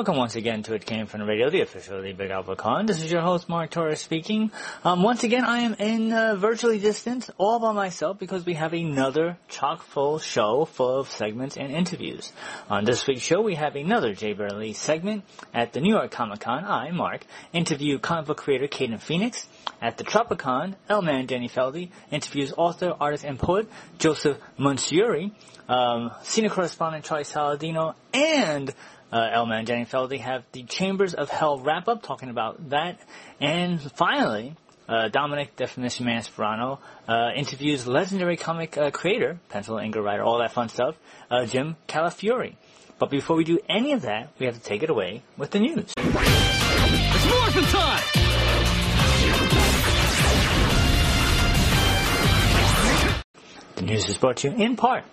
Welcome once again to It Came From the Radio, the official the Big Apple Con. This is your host Mark Torres speaking. Um, once again, I am in uh, virtually distant, all by myself, because we have another chock full show full of segments and interviews. On this week's show, we have another Jay Burley segment at the New York Comic Con. I, Mark, interview comic book creator Caden Phoenix. At the Tropicon, L-Man Danny Feldy interviews author, artist, and poet Joseph Monsiuri um, senior correspondent Charlie Saladino and uh, L-Man Danny Feldy have the Chambers of Hell wrap up talking about that. And finally, uh, Dominic Definition Man Sperano uh, interviews legendary comic uh, creator, pencil inker writer, all that fun stuff, uh, Jim Calafiore. But before we do any of that, we have to take it away with the news. It's morphin' time! The news is brought to you in part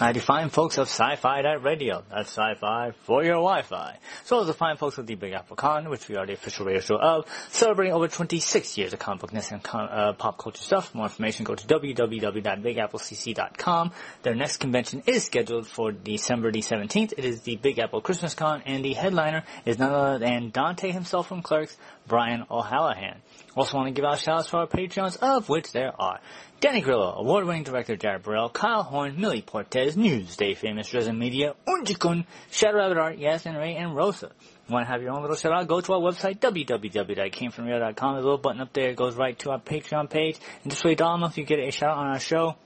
I the fine folks of Sci-Fi Radio. That's Sci-Fi for your Wi-Fi. So the fine folks of the Big Apple Con, which we are the official radio show of, celebrating over 26 years of comic bookness and con- uh, pop culture stuff. For more information, go to www.bigapplecc.com. Their next convention is scheduled for December the 17th. It is the Big Apple Christmas Con, and the headliner is none other than Dante himself from Clerks, Brian O'Halloran. Also want to give out shout outs to our Patreons, of which there are Danny Grillo, award-winning director Jared Burrell, Kyle Horn, Millie Portez, Newsday famous Dresden Media, Unjikun, Shadow Rabbit Art, Yasin Ray, and Rosa. Want to have your own little shout out? Go to our website, www.camefromreal.com. There's a little button up there. It goes right to our Patreon page. And just wait dollar if you get a shout out on our show.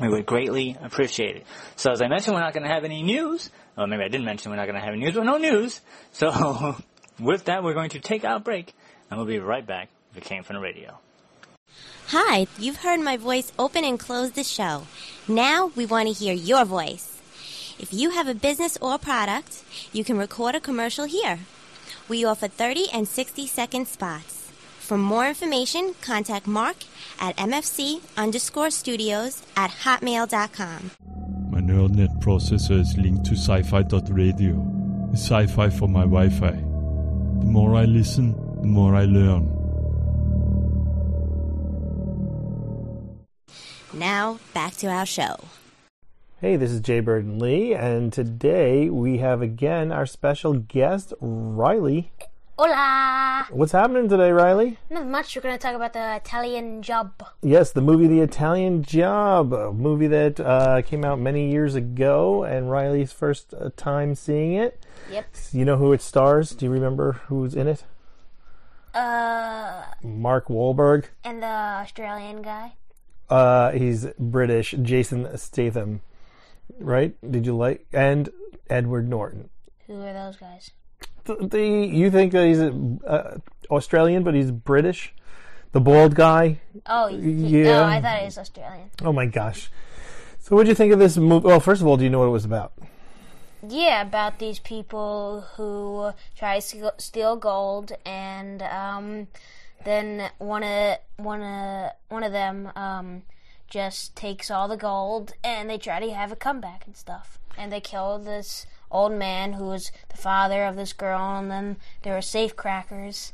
We would greatly appreciate it. So as I mentioned, we're not going to have any news. Well, maybe I didn't mention we're not going to have any news, but no news. So with that, we're going to take our break, and we'll be right back if it came from the radio. Hi, you've heard my voice open and close the show. Now we want to hear your voice. If you have a business or product, you can record a commercial here. We offer 30 and 60 second spots. For more information, contact Mark at MFC underscore studios at hotmail.com. My neural net processor is linked to sci-fi.radio. It's sci-fi for my Wi-Fi. The more I listen, the more I learn. Now, back to our show. Hey, this is Jay Burden Lee, and today we have again our special guest, Riley. Hola! What's happening today, Riley? Not much. We're going to talk about the Italian job. Yes, the movie The Italian Job, a movie that uh, came out many years ago, and Riley's first uh, time seeing it. Yep. You know who it stars? Do you remember who's in it? Uh, Mark Wahlberg. and the Australian guy. Uh, he's British. Jason Statham, right? Did you like? And Edward Norton. Who are those guys? The, the you think that he's uh, Australian, but he's British? The bald guy. Oh, he, Yeah. Oh, I thought he was Australian. Oh my gosh! So, what do you think of this movie? Well, first of all, do you know what it was about? Yeah, about these people who try to steal- steal gold, and um, then one of one of one of them um, just takes all the gold, and they try to have a comeback and stuff, and they kill this old man who was the father of this girl, and then there were safe crackers.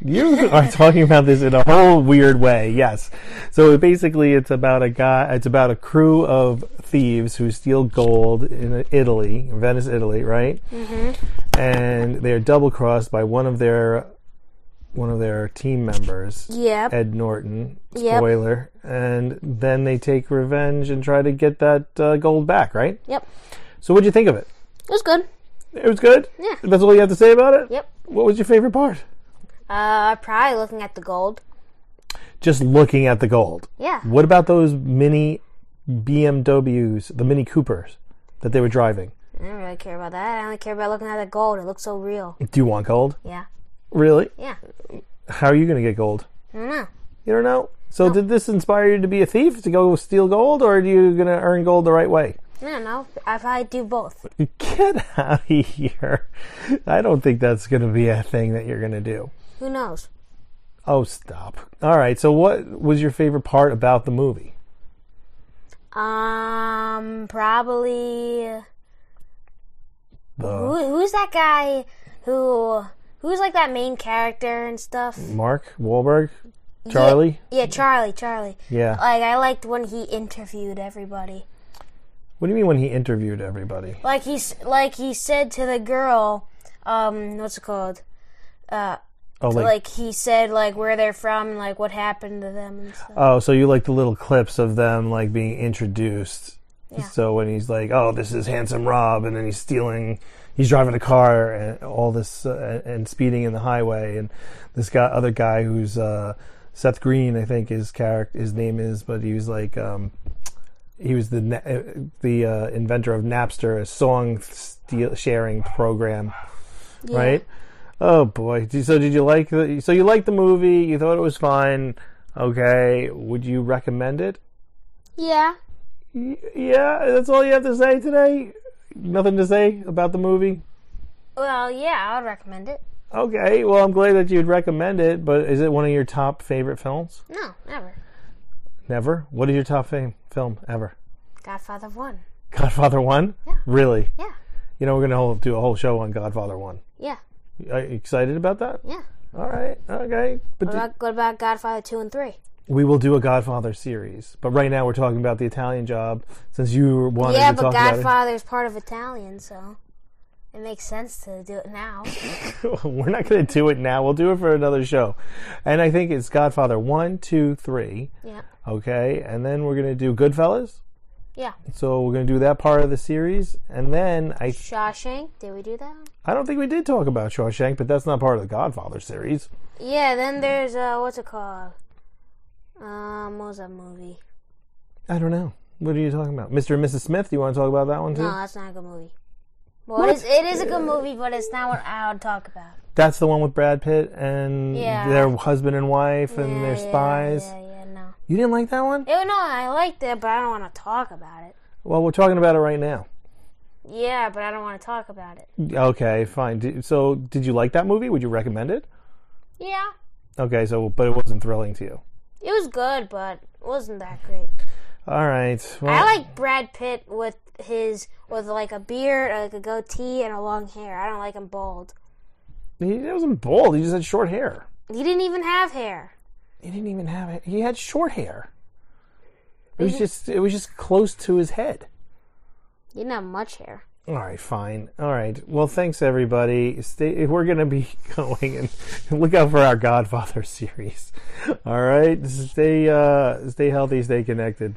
You are talking about this in a whole weird way. Yes. So basically, it's about a guy. It's about a crew of thieves who steal gold in Italy, Venice, Italy, right? Mm-hmm. And they're double crossed by one of their one of their team members, Yep. Ed Norton. Yep. Spoiler. And then they take revenge and try to get that uh, gold back, right? Yep. So, what'd you think of it? It was good. It was good. Yeah. That's all you have to say about it. Yep. What was your favorite part? Uh, probably looking at the gold. Just looking at the gold. Yeah. What about those mini BMWs, the Mini Coopers that they were driving? I don't really care about that. I only care about looking at the gold. It looks so real. Do you want gold? Yeah. Really? Yeah. How are you going to get gold? I don't know. You don't know. So did this inspire you to be a thief to go steal gold, or are you going to earn gold the right way? I don't know. If I probably do both. Get out of here! I don't think that's going to be a thing that you're going to do. Who knows? Oh, stop! All right. So, what was your favorite part about the movie? Um, probably. The Who, who's that guy who who's like that main character and stuff? Mark Wahlberg, Charlie. Yeah, Charlie. Charlie. Yeah. Like I liked when he interviewed everybody. What do you mean when he interviewed everybody? Like he's like he said to the girl, um, what's it called? Uh, Oh, like, like he said like where they're from, and, like what happened to them and stuff. oh, so you like the little clips of them like being introduced. Yeah. So when he's like, "Oh, this is handsome Rob," and then he's stealing, he's driving a car and all this uh, and speeding in the highway, and this guy, other guy who's uh, Seth Green, I think his character, his name is, but he was like, um, he was the uh, the uh, inventor of Napster, a song steal- sharing program, right? Oh boy! So did you like the? So you liked the movie? You thought it was fine? Okay. Would you recommend it? Yeah. Yeah, that's all you have to say today. Nothing to say about the movie. Well, yeah, I would recommend it. Okay, well, I'm glad that you'd recommend it, but is it one of your top favorite films? No, never. Never. What is your top fame film ever? Godfather one. Godfather One. Yeah. Really? Yeah. You know, we're gonna do a whole show on Godfather One. Yeah. Are you excited about that? Yeah. All right. Okay. But What about, what about Godfather two and three? We will do a Godfather series. But right now, we're talking about the Italian Job. Since you wanted Yeah, to but talk about Yeah, Godfather is part of Italian, so it makes sense to do it now. we're not going to do it now. We'll do it for another show. And I think it's Godfather one, two, three. yeah. Okay, and then we're gonna do Goodfellas. Yeah. So we're gonna do that part of the series, and then I Shawshank. Did we do that? I don't think we did talk about Shawshank, but that's not part of the Godfather series. Yeah. Then there's uh, what's it called? Um, what was that movie? I don't know. What are you talking about, Mr. and Mrs. Smith? Do you want to talk about that one too? No, that's not a good movie. Well, it is, it is a good movie, but it's not what I would talk about. That's the one with Brad Pitt and Yeah. their husband and wife and Yeah, their spies. Yeah, yeah, no. You didn't like that one? Ew, no, I liked it, but I don't want to talk about it. Well, we're talking about it right now. Yeah, but I don't want to talk about it. Okay, fine. So, did you like that movie? Would you recommend it? Yeah, Okay, so but it wasn't thrilling to you. It was good, but it wasn't that great. All right. Well, I like Brad Pitt with his with like a beard, like a goatee, and a long hair. I don't like him bald. he wasn't bald. He just had short hair. He didn't even have hair. He didn't even have it. He had short hair. It was just it was just close to his head. He didn't have much hair. All right, fine. All right. Well, thanks everybody. Stay. We're gonna be going and look out for our Godfather series. All right. Stay. Uh, stay healthy. Stay connected.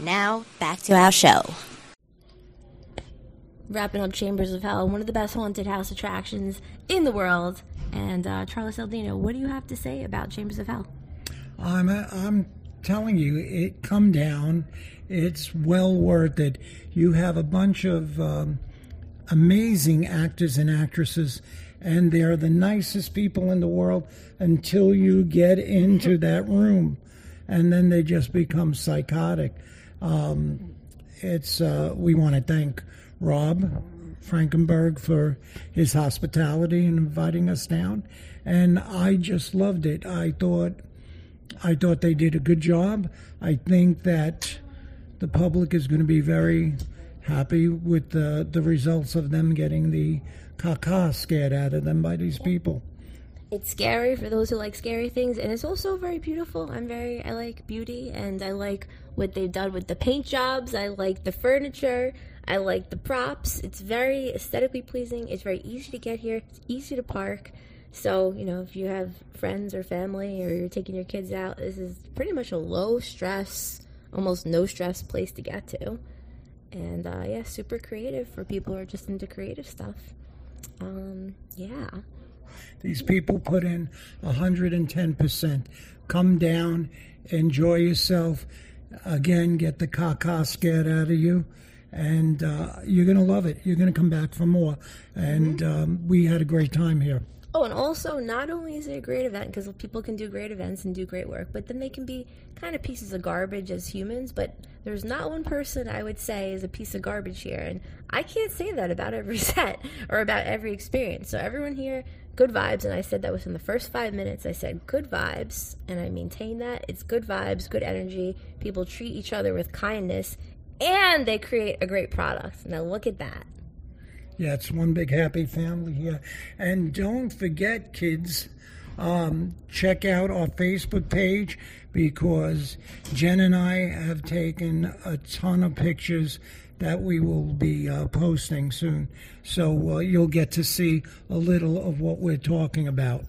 Now, back to our show. wrapping up Chambers of Hell, one of the best haunted house attractions in the world. And uh, Charles Saldino, what do you have to say about Chambers of Hell? I'm I'm telling you, it come down. It's well worth it. You have a bunch of um, amazing actors and actresses, and they're the nicest people in the world until you get into that room, and then they just become psychotic. Um, it's uh, we want to thank Rob Frankenberg for his hospitality and inviting us down, and I just loved it. I thought I thought they did a good job. I think that the public is going to be very happy with the the results of them getting the caca scared out of them by these people. It's scary for those who like scary things, and it's also very beautiful. I'm very, I like beauty, and I like what they've done with the paint jobs. I like the furniture. I like the props. It's very aesthetically pleasing. It's very easy to get here. It's easy to park. So, you know, if you have friends or family or you're taking your kids out, this is pretty much a low stress, almost no stress place to get to. And uh, yeah, super creative for people who are just into creative stuff. Um, yeah. These people put in 110%. Come down, enjoy yourself. Again, get the caca scared out of you. And uh, you're going to love it. You're going to come back for more. And um, we had a great time here. Oh, and also, not only is it a great event because people can do great events and do great work, but then they can be kind of pieces of garbage as humans. But there's not one person I would say is a piece of garbage here, and I can't say that about every set or about every experience. So everyone here, good vibes, and I said that within the first five minutes. I said good vibes, and I maintain that it's good vibes, good energy. People treat each other with kindness, and they create a great product. Now look at that. Yeah, it's one big happy family here. And don't forget, kids, um, check out our Facebook page because Jen and I have taken a ton of pictures that we will be uh, posting soon. So uh, you'll get to see a little of what we're talking about.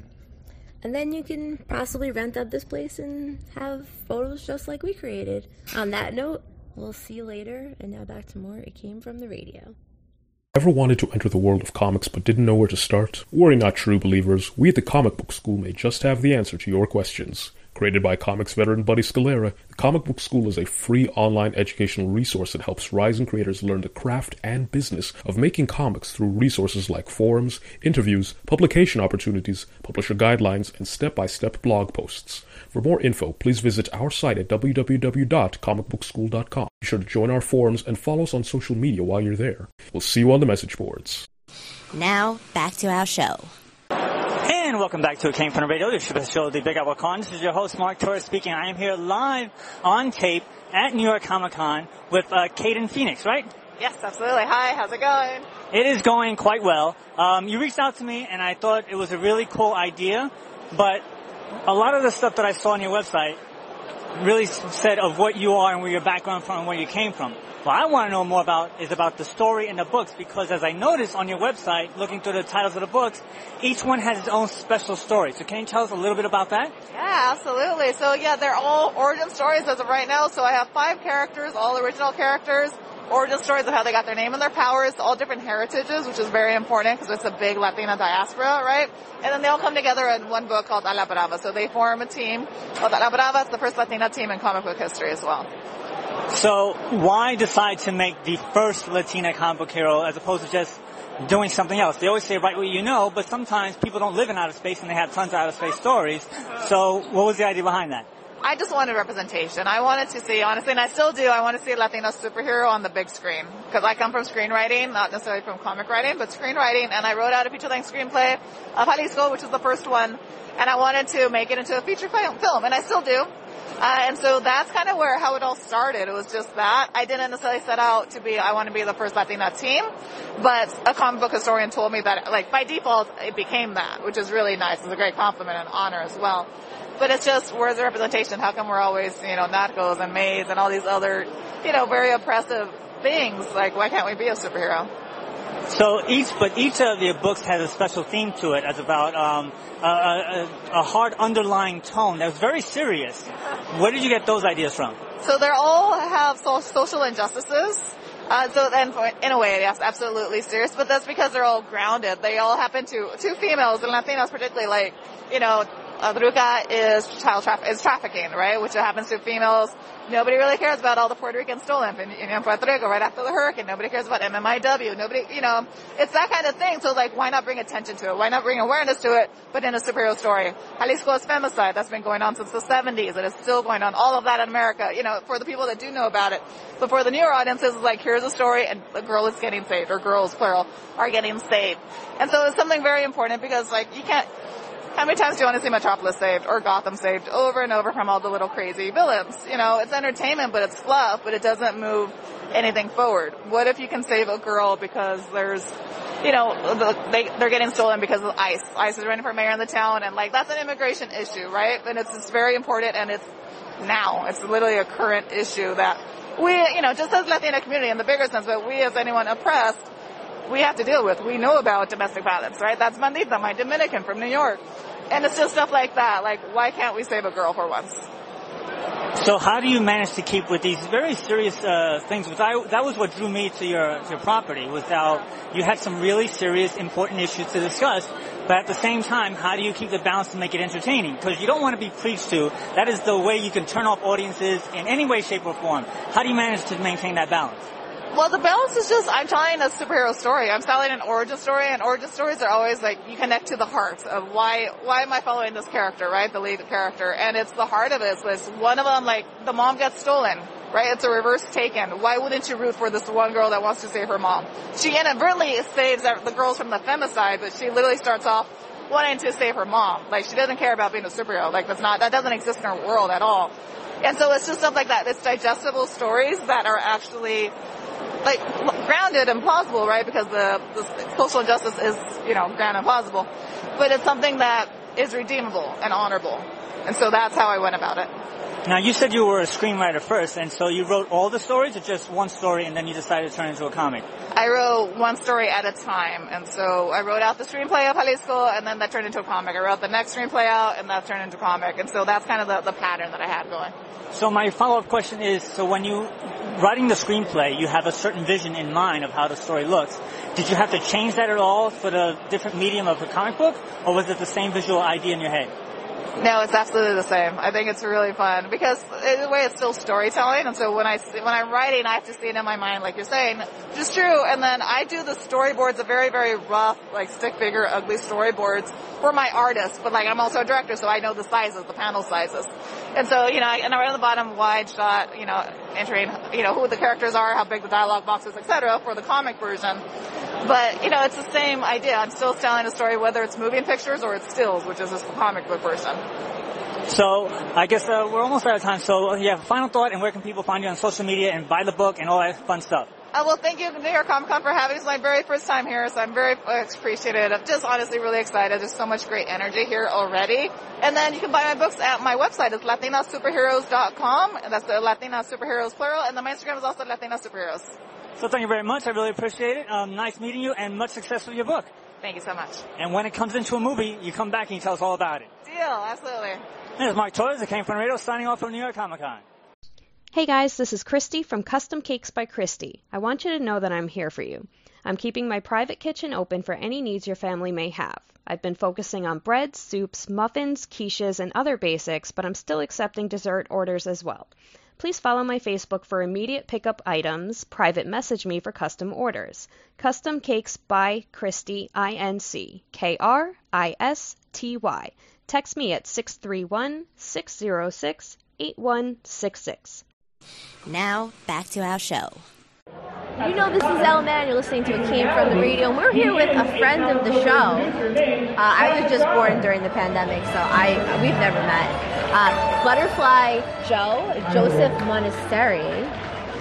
And then you can possibly rent out this place and have photos just like we created. On that note, we'll see you later. And now back to more It Came From the Radio. Ever wanted to enter the world of comics but didn't know where to start? Worry not, true believers. We at the Comic Book School may just have the answer to your questions. Created by comics veteran Buddy Scalera, the Comic Book School is a free online educational resource that helps rising creators learn the craft and business of making comics through resources like forums, interviews, publication opportunities, publisher guidelines, and step-by-step blog posts. For more info, please visit our site at www.comicbookschool.com. Be sure to join our forums and follow us on social media while you're there. We'll see you on the message boards. Now, back to our show. And welcome back to It Came From the Radio, the show, The Big Apple Con. This is your host, Mark Torres speaking. I am here live on tape at New York Comic Con with uh, Kaden Phoenix, right? Yes, absolutely. Hi, how's it going? It is going quite well. Um, you reached out to me and I thought it was a really cool idea, but a lot of the stuff that I saw on your website really said of what you are and where your background from and where you came from. What I want to know more about is about the story in the books because as I noticed on your website, looking through the titles of the books, each one has its own special story. So can you tell us a little bit about that? Yeah, absolutely. So yeah, they're all origin stories as of right now. So I have five characters, all original characters, origin stories of how they got their name and their powers, all different heritages, which is very important because it's a big Latina diaspora, right? And then they all come together in one book called A La Brava. So they form a team. Well, A La Brava is the first Latina team in comic book history as well. So why decide to make the first Latina comic book hero as opposed to just doing something else? They always say write what you know, but sometimes people don't live in outer space and they have tons of outer space stories. Uh-huh. So what was the idea behind that? I just wanted representation. I wanted to see, honestly, and I still do, I want to see a Latino superhero on the big screen. Because I come from screenwriting, not necessarily from comic writing, but screenwriting, and I wrote out a feature-length screenplay of Jalisco, which was the first one, and I wanted to make it into a feature film, and I still do. Uh, and so that's kind of where how it all started. It was just that I didn't necessarily set out to be. I want to be the first Latina team, but a comic book historian told me that, like by default, it became that, which is really nice. It's a great compliment and honor as well. But it's just where's the representation? How come we're always, you know, narcos and maids and all these other, you know, very oppressive things? Like, why can't we be a superhero? So each, but each of your books has a special theme to it, as about um, a, a, a hard underlying tone that's very serious. Where did you get those ideas from? So they all have so- social injustices. Uh, so then, in a way, yes, absolutely serious. But that's because they're all grounded. They all happen to two females and Latinos, particularly like you know, uh, Druga is child traf- is trafficking, right? Which happens to females. Nobody really cares about all the Puerto Ricans stolen in, in Puerto Rico right after the hurricane. Nobody cares about MMIW. Nobody, you know, it's that kind of thing. So like, why not bring attention to it? Why not bring awareness to it, but in a superhero story? Jalisco is femicide. That's been going on since the 70s. It is still going on. All of that in America, you know, for the people that do know about it. But for the newer audiences, it's like, here's a story and a girl is getting saved, or girls, plural, are getting saved. And so it's something very important because like, you can't, how many times do you want to see Metropolis saved or Gotham saved over and over from all the little crazy villains? You know, it's entertainment, but it's fluff, but it doesn't move anything forward. What if you can save a girl because there's, you know, the, they, they're getting stolen because of ICE. ICE is running for mayor in the town and like, that's an immigration issue, right? And it's, it's very important and it's now. It's literally a current issue that we, you know, just as Latina community in the bigger sense, but we as anyone oppressed, we have to deal with. We know about domestic violence, right? That's Mandita, my Dominican from New York. And it's just stuff like that. Like, why can't we save a girl for once? So how do you manage to keep with these very serious uh, things? I, that was what drew me to your to your property. Was how you had some really serious, important issues to discuss. But at the same time, how do you keep the balance to make it entertaining? Because you don't want to be preached to. That is the way you can turn off audiences in any way, shape, or form. How do you manage to maintain that balance? Well, the balance is just I'm telling a superhero story. I'm telling an origin story, and origin stories are always like you connect to the heart of why why am I following this character, right? The lead character, and it's the heart of it. It's one of them like the mom gets stolen, right? It's a reverse taken. Why wouldn't you root for this one girl that wants to save her mom? She inadvertently saves the girls from the femicide, but she literally starts off wanting to save her mom. Like she doesn't care about being a superhero. Like that's not that doesn't exist in her world at all. And so it's just stuff like that. It's digestible stories that are actually like grounded and plausible, right? Because the, the social injustice is, you know, grounded and plausible. But it's something that is redeemable and honorable. And so that's how I went about it. Now you said you were a screenwriter first, and so you wrote all the stories, or just one story, and then you decided to turn it into a comic? I wrote one story at a time, and so I wrote out the screenplay of Jalisco, and then that turned into a comic. I wrote the next screenplay out, and that turned into a comic, and so that's kind of the, the pattern that I had going. So my follow-up question is, so when you writing the screenplay, you have a certain vision in mind of how the story looks. Did you have to change that at all for the different medium of the comic book, or was it the same visual idea in your head? No, it's absolutely the same. I think it's really fun because a way it's still storytelling, and so when I when I'm writing, I have to see it in my mind, like you're saying, is true. And then I do the storyboards, the very very rough, like stick figure, ugly storyboards for my artists. But like I'm also a director, so I know the sizes, the panel sizes, and so you know, and I on the bottom wide shot, you know, entering, you know, who the characters are, how big the dialogue box is, etc. for the comic version. But you know, it's the same idea. I'm still telling a story, whether it's moving pictures or it's stills, which is just the comic book version. So I guess uh, we're almost out of time. So yeah, final thought, and where can people find you on social media and buy the book and all that fun stuff? Uh, well, thank you, New York Comic Con, for having us. It's my very first time here, so I'm very appreciative. I'm just honestly really excited. There's so much great energy here already. And then you can buy my books at my website. It's latinasuperheroes.com. And that's the Latina Superheroes plural. And then my Instagram is also Latina Superheroes. So thank you very much. I really appreciate it. Um, nice meeting you, and much success with your book. Thank you so much. And when it comes into a movie, you come back and you tell us all about it. Deal, absolutely. This is Mark Torres, the Came From Radio, signing off from New York Comic Con. Hey guys, this is Christy from Custom Cakes by Christy. I want you to know that I'm here for you. I'm keeping my private kitchen open for any needs your family may have. I've been focusing on breads, soups, muffins, quiches, and other basics, but I'm still accepting dessert orders as well. Please follow my Facebook for immediate pickup items, private message me for custom orders. Custom Cakes by Christy, I-N-C, K-R-I-S-T-Y. Text me at 631 606 8166. Now, back to our show. You know, this is El Man. You're listening to It Came From the Radio, and we're here with a friend of the show. Uh, I was just born during the pandemic, so I we've never met. Uh, Butterfly Joe, Joseph Monastery,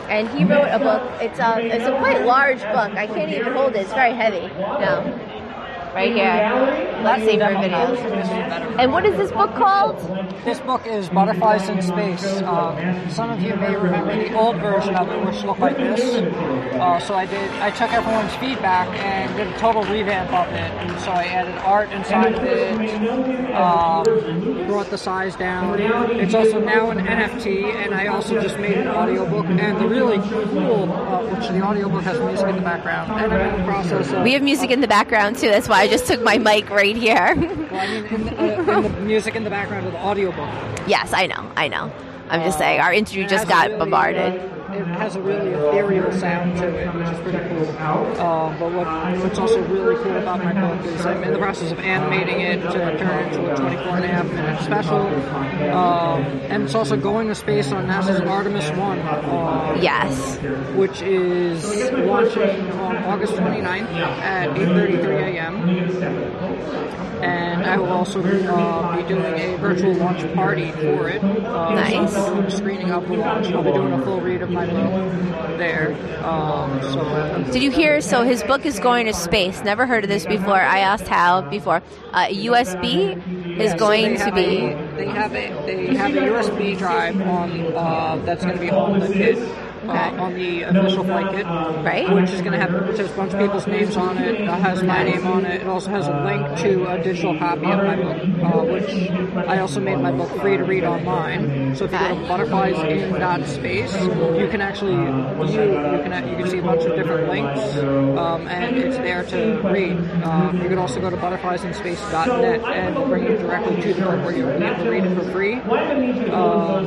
and he wrote a book. It's a it's a quite large book. I can't even hold it. It's very heavy. No. Right here. Let's see for videos. And what is this book called? This book is Butterflies in Space. Um, some of you may remember the old version of it, which looked like this. Uh, so I did. I took everyone's feedback and did a total revamp of it. And so I added art inside of it, um, brought the size down. It's also now an NFT, and I also just made an audiobook. And the really cool, uh, which the audiobook has music in the background, and I'm in the process of. We have music in the background too. That's why I just took my mic right here. Well, I mean, in the, uh, in the music in the background of the audiobook. yes, I know. I know. I'm just saying. Our interview just got really, bombarded. Uh, it has a really ethereal sound to it, which is pretty cool. Um, but what, what's also really cool about my book is I'm in the process of animating it to turn it into a 24 and a half minute special. Um, and it's also going to space on NASA's Artemis 1. Um, Yes. Which is launching on August 29th at 8.33 a.m. And I will also uh, be doing a virtual launch party for it. Uh, Nice. So screening up the launch. I'll be doing a full read of my there. Um, so Did you hear? So his book is going to space. Never heard of this before. I asked how before. Uh, USB is Yeah, so going they to be. A, they have a they have a USB drive on uh, that's going to be on the kit. Uh, on the official flight kit, right? Which is going to have there's a bunch of people's names on it. It has my name on it. It also has a link to a digital copy of my book, uh, which I also made my book free to read online. So if you go to butterflies in dot space, you can actually view you can you can see a bunch of different links, um, and it's there to read. Um, you can also go to butterfliesinspace.net and bring you directly to the book where you'll be able to read it for free. Um,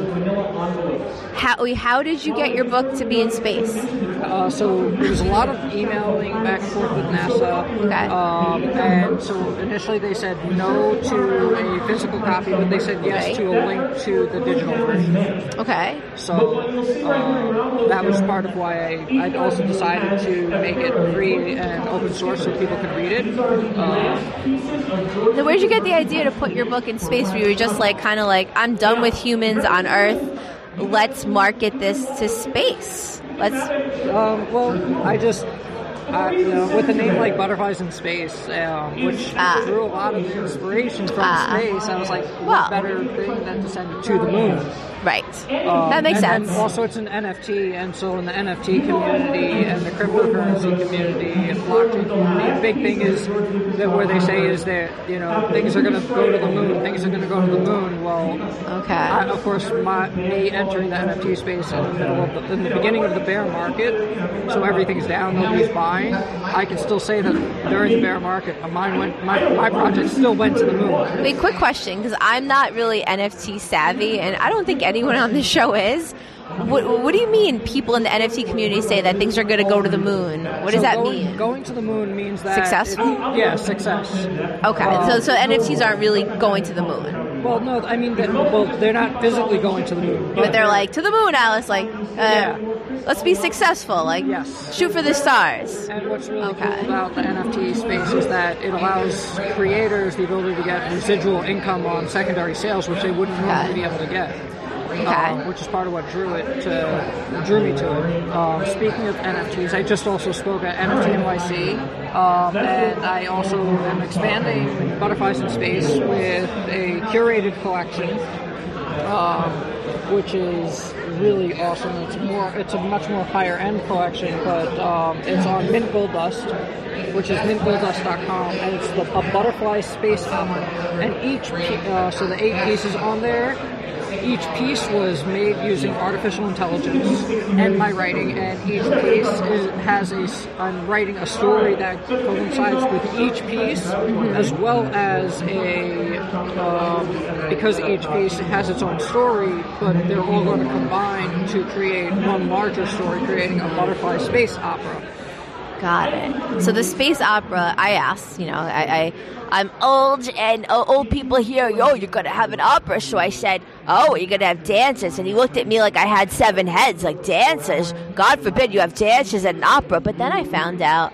How how did you get your book to be in space? uh, so there was a lot of emailing back and forth with NASA. Um, and so initially they said no to a physical copy, but they said yes Right. to a link to the digital version. Okay. So uh, that was part of why I, I also decided to make it free and open source so people could read it. Uh, So where'd you get the idea to put your book in space? Were you were just like kind of like I'm done with humans on Earth. Let's market this to space. Let's. Um, well, I just, uh, you know, with a name like Butterflies in Space, um, which Ah. drew a lot of inspiration from Ah. space, I was like, what Well. better thing than to send it to the moon? Right. Um, that makes and sense. also, it's an NFT, and so in the NFT community and the cryptocurrency community and blockchain community, the big thing is that where they say is that you know things are going to go to the moon, things are going to go to the moon. Well, okay. I, of course, my, me entering the NFT space in the middle of the, in the beginning of the bear market, so everything's down, nobody's buying. I can still say that during the bear market, mine went, my, my project still went to the moon. Wait, quick question, because I'm not really NFT savvy, and I don't think anyone on the show is. What, what do you mean people in the NFT community say that things are going to go to the moon? What does that going, mean? Going to the moon means that Successful? it- yeah, success. Okay, Um, so so NFTs aren't really going to the moon, Well, no, I mean, that, well, they're not physically going to the moon, but they're like to the moon, Alice. Like, uh, let's be successful. Like, yes. shoot for the stars. And what's really cool about the NFT space is that it allows creators the ability to get residual income on secondary sales, which they wouldn't normally be able to get. Um, which is part of what drew it to drew me to it. Um, speaking of NFTs, I just also spoke at NFT NYC, um, and I also am expanding Butterflies in Space with a curated collection um, which is really awesome. It's more, it's a much more higher end collection, but um, it's on Mint Gold Dust, which is mintgolddust.com, and it's the, a butterfly space. And each, uh, so the eight pieces on there, each piece was made using artificial intelligence and my writing, and each piece is, has a. I'm writing a story that coincides with each piece, as well as a. Um, because each piece has its own story, but they're all going to combine to create one larger story, creating a butterfly space opera. Got it. So the space opera, I asked, you know, I, I I'm old and uh, old people here, yo, you're gonna have an opera. So I said, oh, you're gonna have dances. And he looked at me like I had seven heads, like dances. God forbid you have dances at an opera. But then I found out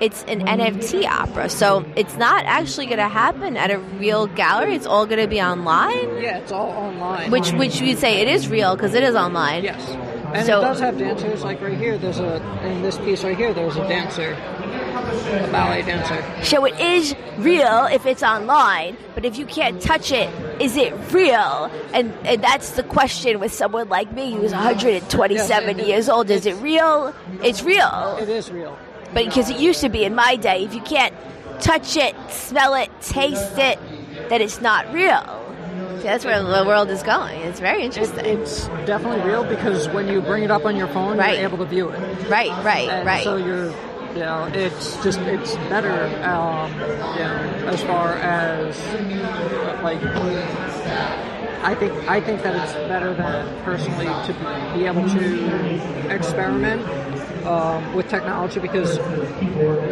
it's an NFT opera, so it's not actually gonna happen at a real gallery. It's all gonna be online. Yeah, it's all online. Which which you'd say it is real because it is online. Yes. And so it does have dancers, like right here. There's a in this piece right here. There's a dancer, a ballet dancer. So it is real if it's online, but if you can't touch it, is it real? And, and that's the question with someone like me who's 127 Yes, years old. Is it real? It's real. It is real. But because it used to be in my day, if you can't touch it, smell it, taste it, then it's not real. That's where the world is going. It's very interesting. It's definitely real because when you bring it up on your phone, Right. you're able to view it. Right, right, And right. So you're, you know, it's just it's better, um, you know, as far as like. I think I think that it's better than personally to be able to experiment um, with technology because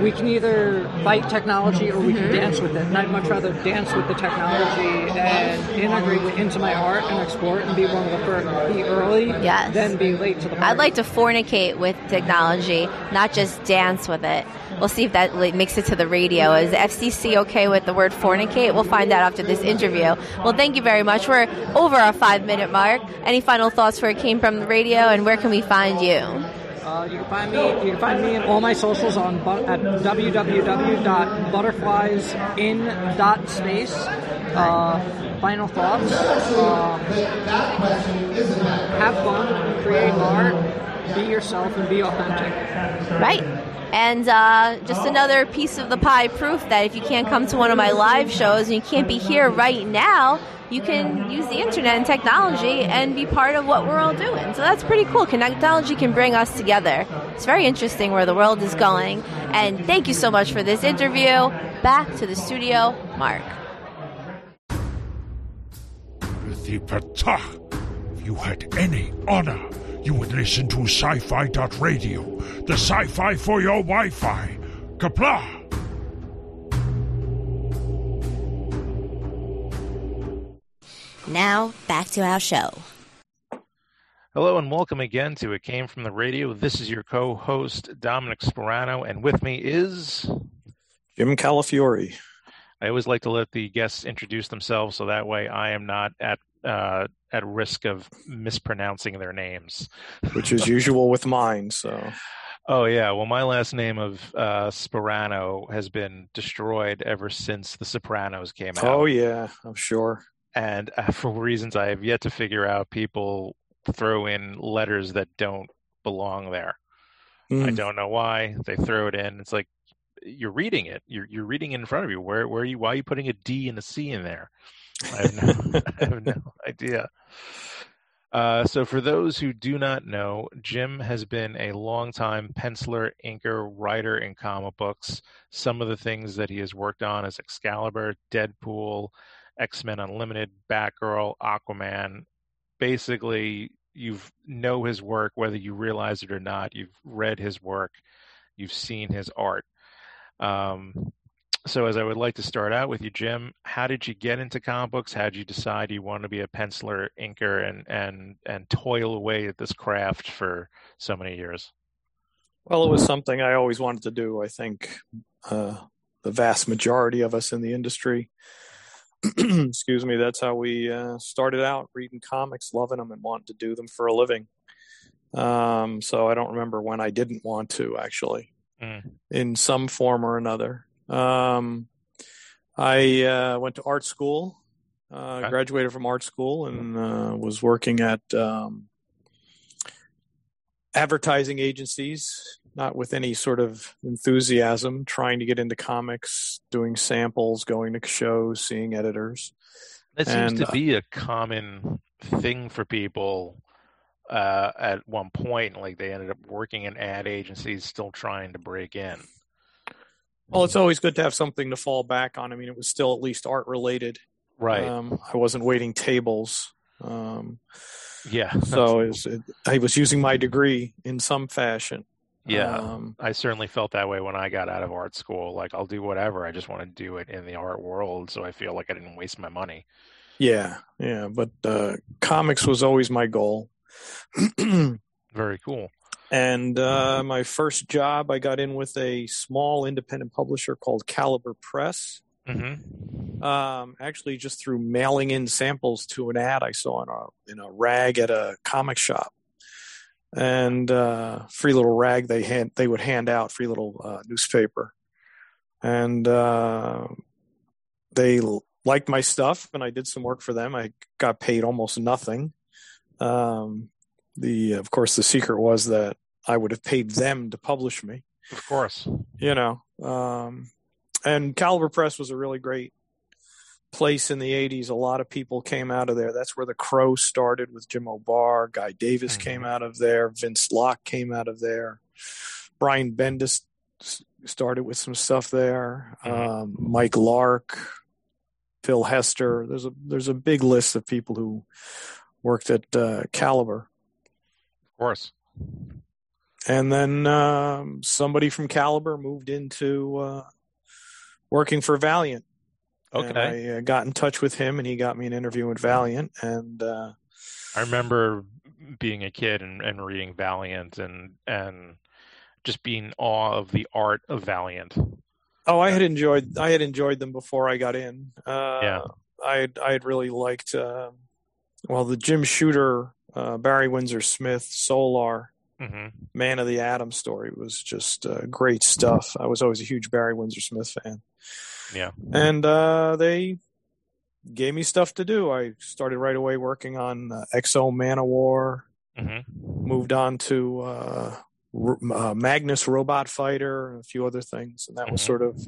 we can either fight technology or we Mm-hmm. can dance with it. And I'd much rather dance with the technology and integrate it into my art and explore it and be one of the first, be early, Yes. than be late to the party. I'd like to fornicate with technology, not just dance with it. We'll see if that makes it to the radio. Is the FCC okay with the word fornicate? We'll find out after this interview. Well, thank you very much. We're over our five minute mark. Any final thoughts where it came from the radio, and where can we find you? Uh, you can find me. You can find me and all my socials on at www.butterfliesin.space. Uh, final thoughts: um, have fun, create art, be yourself and be authentic. Right. And uh, just another piece of the pie proof that if you can't come to one of my live shows and you can't be here right now, you can use the internet and technology and be part of what we're all doing. So that's pretty cool. Technology can bring us together. It's very interesting where the world is going. And thank you so much for this interview. Back to the studio, Mark. If you had any honor, you would listen to sci-fi radio, the sci-fi for your Wi-Fi. Kapla! Now, back to our show. Hello and welcome again to It Came From the Radio. This is your co-host, Dominic Sperano, and with me is... Jim Calafiore. I always like to let the guests introduce themselves so that way I am not at uh, at risk of mispronouncing their names. Which is usual with mine, so... Oh yeah, well, my last name of uh, Sperano has been destroyed ever since The Sopranos came out. Oh yeah, I'm sure. And uh, for reasons I have yet to figure out, people throw in letters that don't belong there. Mm. I don't know why they throw it in. It's like you're reading it. You're you're reading it in front of you. Where where are you? Why are you putting a D and a C in there? I have no, I have no idea. Uh, so, for those who do not know, Jim has been a longtime penciler, inker, writer in comic books. Some of the things that he has worked on is Excalibur, Deadpool, X Men Unlimited, Batgirl, Aquaman. Basically, you know his work whether you realize it or not. You've read his work, you've seen his art. Um, so, as I would like to start out with you, Jim, how did you get into comic books? How did you decide you want to be a penciler, inker, and and and toil away at this craft for so many years? Well, it was something I always wanted to do. I think uh, the vast majority of us in the industry, excuse me, that's how we uh, started out reading comics, loving them, and wanting to do them for a living. Um, so I don't remember when I didn't want to actually, mm. in some form or another. Um, I uh, went to art school, uh, okay. graduated from art school, and uh, was working at um, advertising agencies, not with any sort of enthusiasm, trying to get into comics, doing samples, going to shows, seeing editors. That seems and, to uh, be a common thing for people uh, at one point. Like they ended up working in ad agencies, still trying to break in. Well, it's always good to have something to fall back on. I mean, it was still at least art related. Right. Um, I wasn't waiting tables. Um, yeah. So it was, it, I was using my degree in some fashion. Yeah. Um, I certainly felt that way when I got out of art school. Like, I'll do whatever. I just want to do it in the art world. So I feel like I didn't waste my money. Yeah. Yeah. But uh, comics was always my goal. Very cool. And uh, my first job, I got in with a small independent publisher called Caliber Press. Mm-hmm. Um, actually, just through mailing in samples to an ad I saw in a in a rag at a comic shop, and uh, free little rag they hand they would hand out free little uh, newspaper, and uh, they liked my stuff, and I did some work for them. I got paid almost nothing. Um, the of course the secret was that I would have paid them to publish me. Of course, you know. Um, and Caliber Press was a really great place in the 80s. A lot of people came out of there. That's where the Crow started with Jim O'Barr. Guy Davis mm-hmm. came out of there. Vince Locke came out of there. Brian Bendis started with some stuff there. Mm-hmm. Um, Mike Lark, Phil Hester. There's a there's a big list of people who worked at uh, Caliber course. And then um, somebody from Caliber moved into uh, working for Valiant. Okay. I uh, got in touch with him, and he got me an interview with Valiant. And uh, I remember being a kid and, and reading Valiant, and and just being in awe of the art of Valiant. Oh, I had enjoyed I had enjoyed them before I got in. Uh, yeah, I I had really liked. Uh, well, the Jim Shooter uh, Barry Windsor Smith, Solar, mm-hmm. Man of the Atom story was just uh, great stuff. I was always a huge Barry Windsor Smith fan. Yeah. And uh, they gave me stuff to do. I started right away working on uh, X-O Manowar, Mm-hmm. Moved on to uh, R- uh, Magnus Robot Fighter and a few other things, and that was Mhm. sort of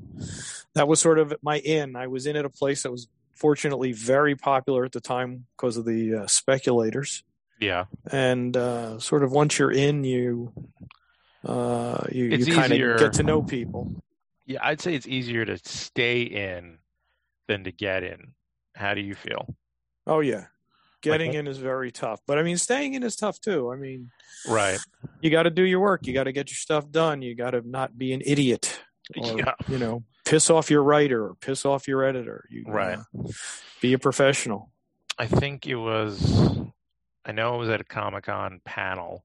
that was sort of my in. I was in at a place that was fortunately very popular at the time because of the uh, speculators, Yeah. and uh, sort of once you're in, you uh, you, It's you kind of get to know people. Yeah, I'd say it's easier to stay in than to get in. How do you feel? Oh yeah, getting Like- in is very tough, but I mean staying in is tough too. I mean. Right. you got to do your work. You got to get your stuff done. You got to not be an idiot. Or, Yeah. You know, piss off your writer or piss off your editor. You Right. uh, be a professional. I think it was. I know it was at a Comic Con panel,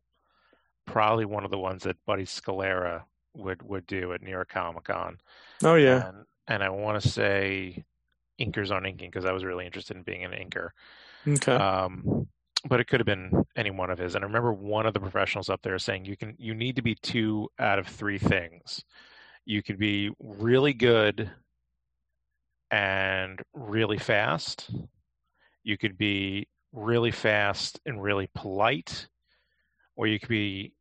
probably one of the ones that Buddy Scalera would would do at New York Comic Con. Oh yeah. and, and I want to say inkers on inking because I was really interested in being an inker. Okay. Um, but it could have been any one of his. And I remember one of the professionals up there saying you can you need to be two out of three things. You could be really good and really fast. You could be really fast and really polite, or you could be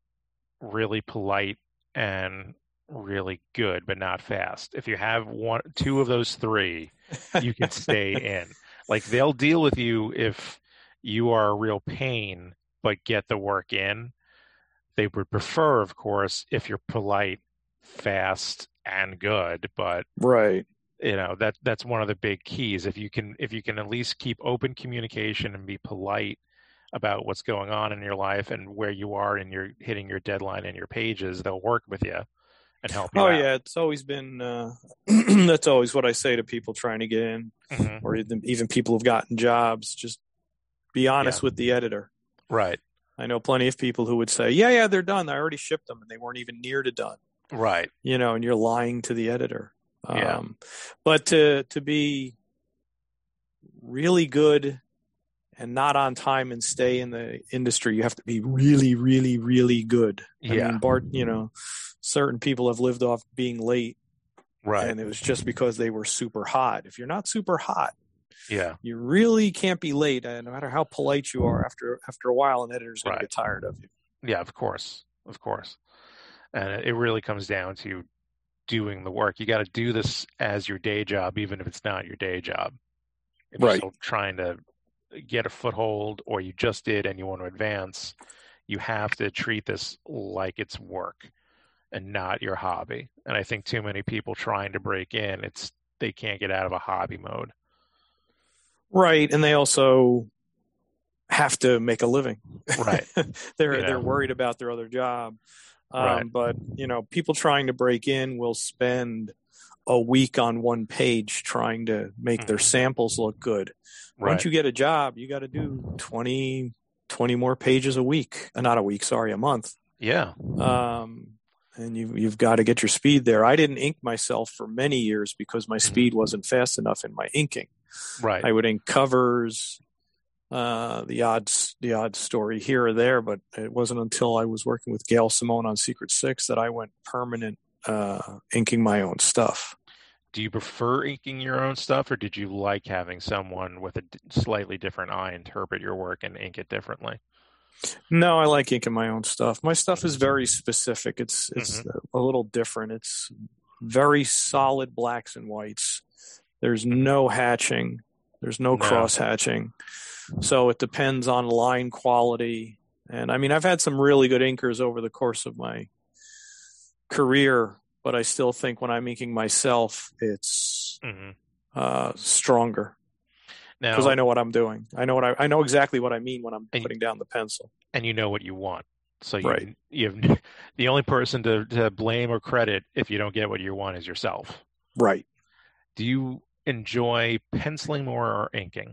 really polite and really good but not fast. If you have one two of those three, you can stay in. Like they'll deal with you if you are a real pain but get the work in. They would prefer, of course, if you're polite, fast, and good, but Right. You know that that's one of the big keys if you can if you can at least keep open communication and be polite about what's going on in your life and where you are and you're hitting your deadline in your pages they'll work with you and help you Oh out. yeah, it's always been. Uh, that's always what I say to people trying to get in, Mhm. or even, even people who've gotten jobs. Just be honest with the editor. right I know plenty of people who would say, "Yeah, yeah, they're done. I already shipped them, and they weren't even near to done." right you know, and you're lying to the editor. Yeah. Um, but to to be really good and not on time and stay in the industry, you have to be really, really, really good. I Yeah. mean, Bart, you know, certain people have lived off being late, right and it was just because they were super hot. If you're not super hot, yeah you really can't be late. And no matter how polite you are, after after a while, an editor's going Right. to get tired of you. Yeah, of course, of course. And it really comes down to doing the work. You got to do this as your day job, even if it's not your day job. If Right. you're still trying to get a foothold, or you just did and you want to advance, you have to treat this like it's work and not your hobby. And I think too many people trying to break in, it's they can't get out of a hobby mode. Right, and they also have to make a living. Right. they're Yeah. they're worried about their other job. Um, Right. But you know, people trying to break in will spend a week on one page trying to make their samples look good. Mm-hmm. Right. Once you get a job, you got to do 20, 20 more pages a week. Uh, Not a week, sorry, a month. Yeah. Um, and you, you've got to get your speed there. I didn't ink myself for many years because my speed wasn't fast enough in my inking. Mm-hmm. Right. I would ink covers, uh, the odds the odd story here or there, but it wasn't until I was working with Gail Simone on Secret Six that I went permanent uh, inking my own stuff. Do you prefer inking your own stuff, or did you like having someone with a slightly different eye interpret your work and ink it differently? No, I like inking my own stuff. My stuff is very specific. It's it's a little different. It's very solid blacks and whites. There's no hatching. There's no No. cross hatching. So it depends on line quality. And I mean, I've had some really good inkers over the course of my career, but I still think when I'm inking myself, it's Mhm. uh, stronger because I know what I'm doing. I know what I, I know exactly what I mean when I'm putting down the pencil. and you know what you want. So you, Right. you have the only person to, to blame or credit if you don't get what you want is yourself. Right. Do you enjoy penciling more or inking?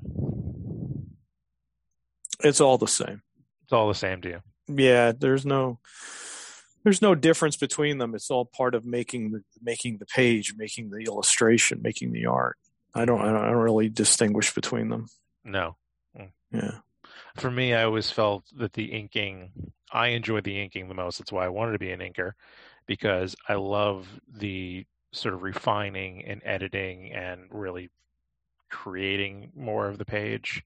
It's all the same. It's all the same to you. Yeah, there's no there's no difference between them. It's all part of making the making the page, making the illustration, making the art. I don't I don't, I don't really distinguish between them. No. Mm. Yeah. For me, I always felt that the inking, I enjoy the inking the most. That's why I wanted to be an inker because I love the sort of refining and editing and really creating more of the page.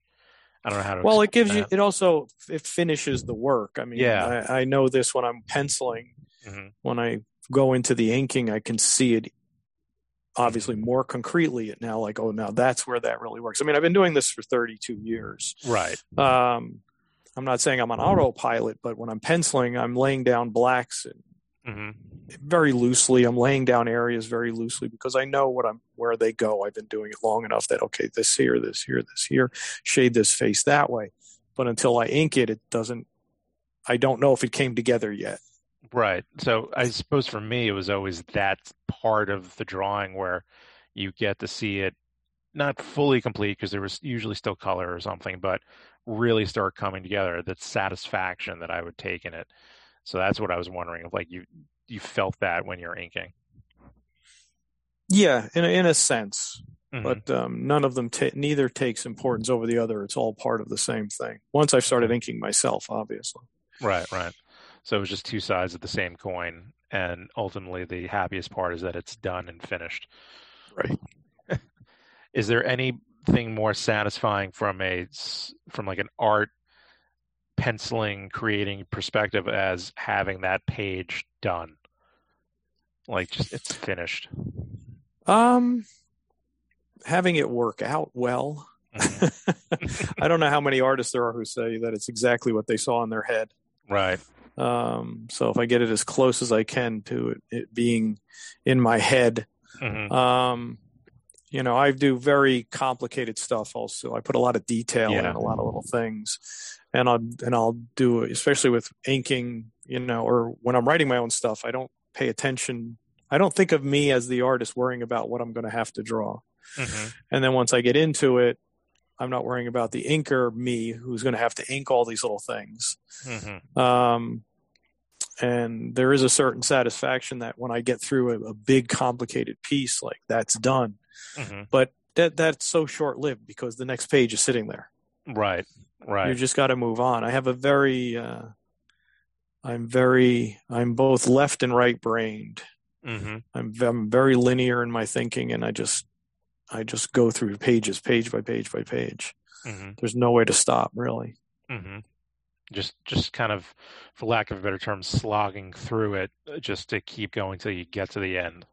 I don't know how to. Well, it gives you. It also it finishes the work. I mean, Yeah. I, I know this when I'm penciling. Mhm. When I go into the inking, I can see it obviously more concretely it now. Like, oh, now that's where that really works. I mean, I've been doing this for 32 years. Right. Um, I'm not saying I'm on autopilot, but when I'm penciling, I'm laying down blacks hmm very loosely. I'm laying down areas very loosely because I know what I'm where they go. I've been doing it long enough that okay, this here, this here, this here, shade this face that way. But until I ink it, it doesn't. I don't know if it came together yet. Right. So I suppose for me, it was always that part of the drawing where you get to see it not fully complete because there was usually still color or something, but really start coming together. That satisfaction that I would take in it. So that's what I was wondering if like you you felt that when you're inking. Yeah, in a, in a sense, Mhm. but um, none of them. Ta- neither takes importance over the other. It's all part of the same thing. Once I started inking myself, obviously. Right, right. So it was just two sides of the same coin, and ultimately the happiest part is that it's done and finished. Right. is there anything more satisfying from a from like an art penciling creating perspective as having that page done? Like just it's finished. Um, having it work out well. I don't know how many artists there are who say that it's exactly what they saw in their head. Right. Um, so if I get it as close as I can to it, it being in my head, Mhm. um, you know, I do very complicated stuff. Also, I put a lot of detail Yeah. in a lot of little things, and I'll and I'll do especially with inking, you know, or when I'm writing my own stuff. I don't pay attention. I don't think of me as the artist worrying about what I'm going to have to draw. Mhm. And then once I get into it, I'm not worrying about the inker me who's going to have to ink all these little things. Mhm. Um, and there is a certain satisfaction that when I get through a, a big complicated piece, like that's done. Mhm. But that that's so short lived because the next page is sitting there. Right. Right. You just got to move on. I have a very, uh, I'm very, I'm both left and right brained. hmm I'm I'm very linear in my thinking, and I just I just go through pages, page by page by page. hmm There's no way to stop, really. hmm Just, just kind of, for lack of a better term, slogging through it, uh, just to keep going till you get to the end.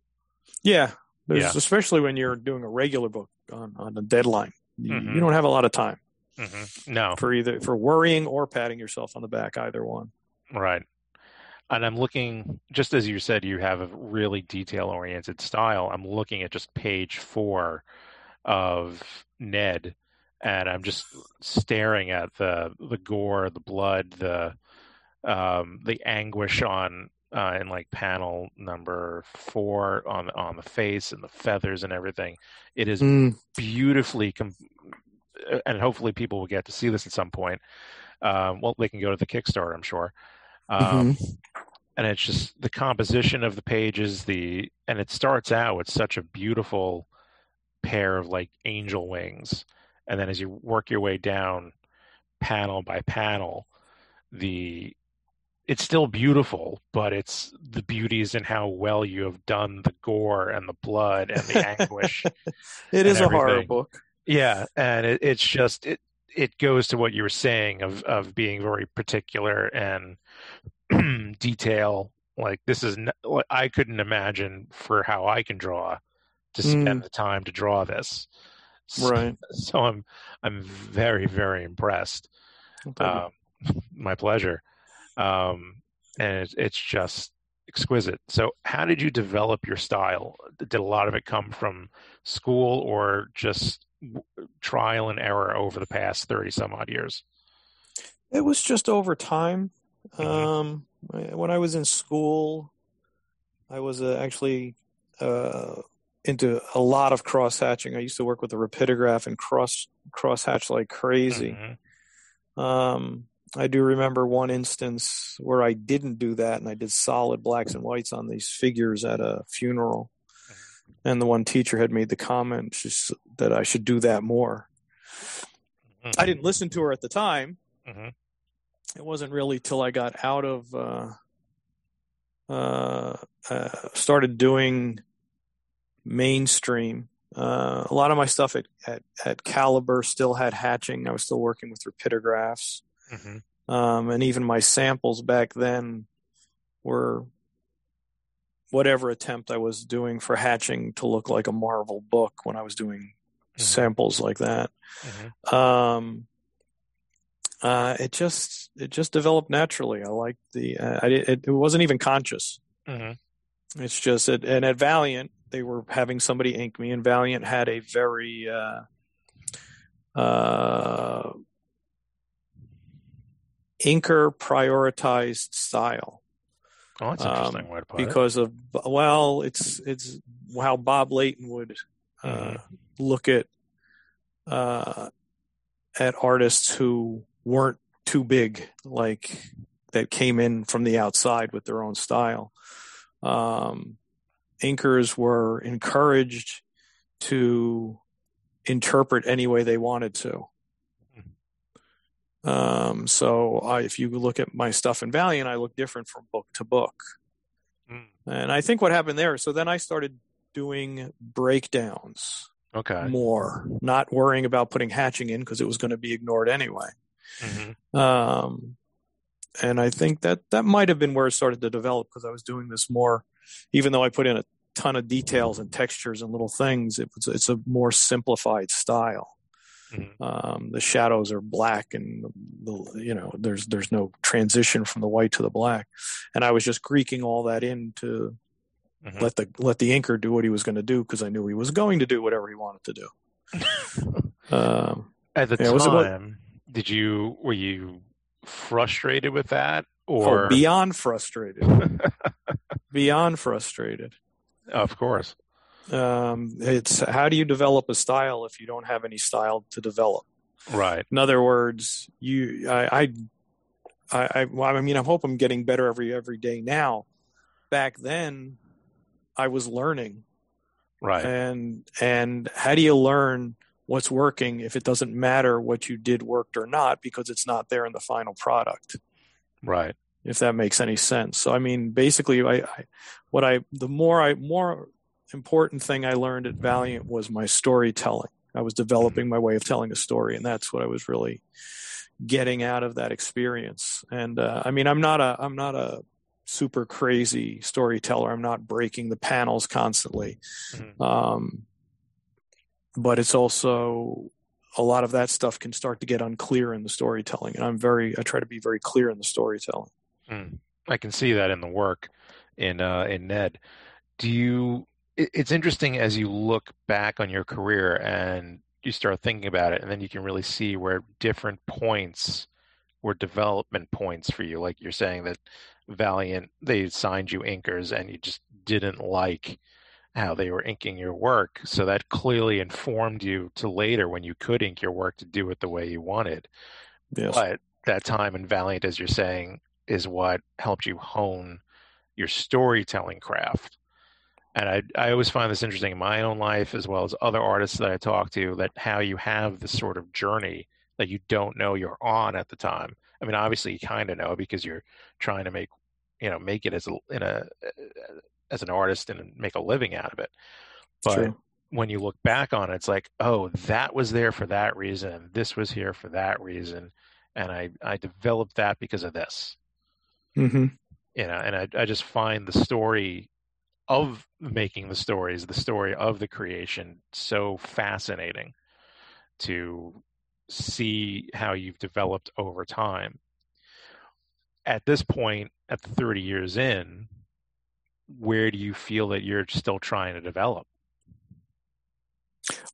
Yeah, Yeah. especially when you're doing a regular book on on a deadline. You, Mhm. you don't have a lot of time hmm No, for either for worrying or patting yourself on the back. Either one. right. And I'm looking, just as you said, you have a really detail oriented style. I'm looking at just page four of Ned, and I'm just staring at the the gore, the blood, the um, the anguish on uh, in like panel number four on on the face and the feathers and everything. It is Mm. beautifully, com- and hopefully people will get to see this at some point. Um, well, they can go to the Kickstarter, I'm sure. Um, And it's just the composition of the pages, the and it starts out with such a beautiful pair of like angel wings, and then as you work your way down panel by panel, the it's still beautiful, but it's the beauty is in how well you have done the gore and the blood and the anguish. It is and a horror book. Yeah, and it, it's just it it goes to what you were saying of of being very particular and detail. Like this is n- I couldn't imagine for how I can draw to spend Mm. the time to draw this. So, Right. So I'm I'm very very impressed. Um, my pleasure. Um, and it's it's just exquisite. So, how did you develop your style? Did a lot of it come from school or just trial and error over the past 30 some odd years? It was just over time. Mm-hmm. Um, when I was in school, I was uh, actually uh, into a lot of cross hatching. I used to work with the rapidograph and cross cross hatch like crazy. Mm-hmm. Um, I do remember one instance where I didn't do that, and I did solid blacks and whites on these figures at a funeral. And the one teacher had made the comment just that I should do that more. I didn't listen to her at the time. Mhm. It wasn't really till I got out of uh, uh, uh, started doing mainstream Uh, a lot of my stuff at, at, at Caliber still had hatching. I was still working with rapidographs. Mm-hmm. Um, and even my samples back then were whatever attempt I was doing for hatching to look like a Marvel book when I was doing Mm-hmm. samples like that. Um, uh, it just it just developed naturally. I liked the uh, I, it, it wasn't even conscious. Mm-hmm. It's just it, and at Valiant they were having somebody ink me, and Valiant had a very uh, uh, inker prioritized style. Oh, that's interesting way to put it. Um, because of well, it's it's how Bob Layton would uh, Mm-hmm. look at uh, at artists who weren't too big, like that came in from the outside with their own style. Um, inkers were encouraged to interpret any way they wanted to. Um, so I, if you look at my stuff in Valiant, I look different from book to book. And I think what happened there, so then I started doing breakdowns Okay. more, not worrying about putting hatching in because it was going to be ignored anyway. Mm-hmm. Um, and I think that that might have been where it started to develop because I was doing this more, even though I put in a ton of details and textures and little things. It was, it's a more simplified style. Um, the shadows are black, and the, you know there's there's no transition from the white to the black, and I was just greeking all that in to Mm-hmm. let the let the inker do what he was going to do because I knew he was going to do whatever he wanted to do. um, At the yeah, it was about- time, did you were you frustrated with that, oh, or beyond frustrated, beyond frustrated. Of course. Um, it's how do you develop a style if you don't have any style to develop? Right. In other words, you, I, I, I, I, well, I mean, I hope I'm getting better every every day now. Back then, I was learning, Right. and and how do you learn what's working if it doesn't matter what you did worked or not because it's not there in the final product? Right. if that makes any sense. So I mean, basically, I, I what I the more I more important thing I learned at Valiant was my storytelling. I was developing my way of telling a story, and that's what I was really getting out of that experience. And uh, I mean, I'm not a I'm not a super crazy storyteller. I'm not breaking the panels constantly. Um, but it's also a lot of that stuff can start to get unclear in the storytelling, and I'm very I try to be very clear in the storytelling. Mm. I can see that in the work in uh, in Ned. Do you? It- It's interesting as you look back on your career and you start thinking about it, and then you can really see where different points were development points for you. Like you're saying that Valiant, they signed you inkers, and you just didn't like how they were inking your work. So that clearly informed you to later when you could ink your work to do it the way you wanted. Yes. But that time in Valiant, as you're saying, is what helped you hone your storytelling craft. And I, I always find this interesting in my own life as well as other artists that I talk to that how you have this sort of journey that you don't know you're on at the time. I mean, obviously you kind of know because you're trying to make, you know, make it as a, in a, as an artist and make a living out of it. But True. when you look back on it, it's like, oh, that was there for that reason. This was here for that reason. And I, I developed that because of this Mm-hmm. you know and I, I just find the story of making the stories the story of the creation so fascinating to see how you've developed over time at this point at 30 years in where do you feel that you're still trying to develop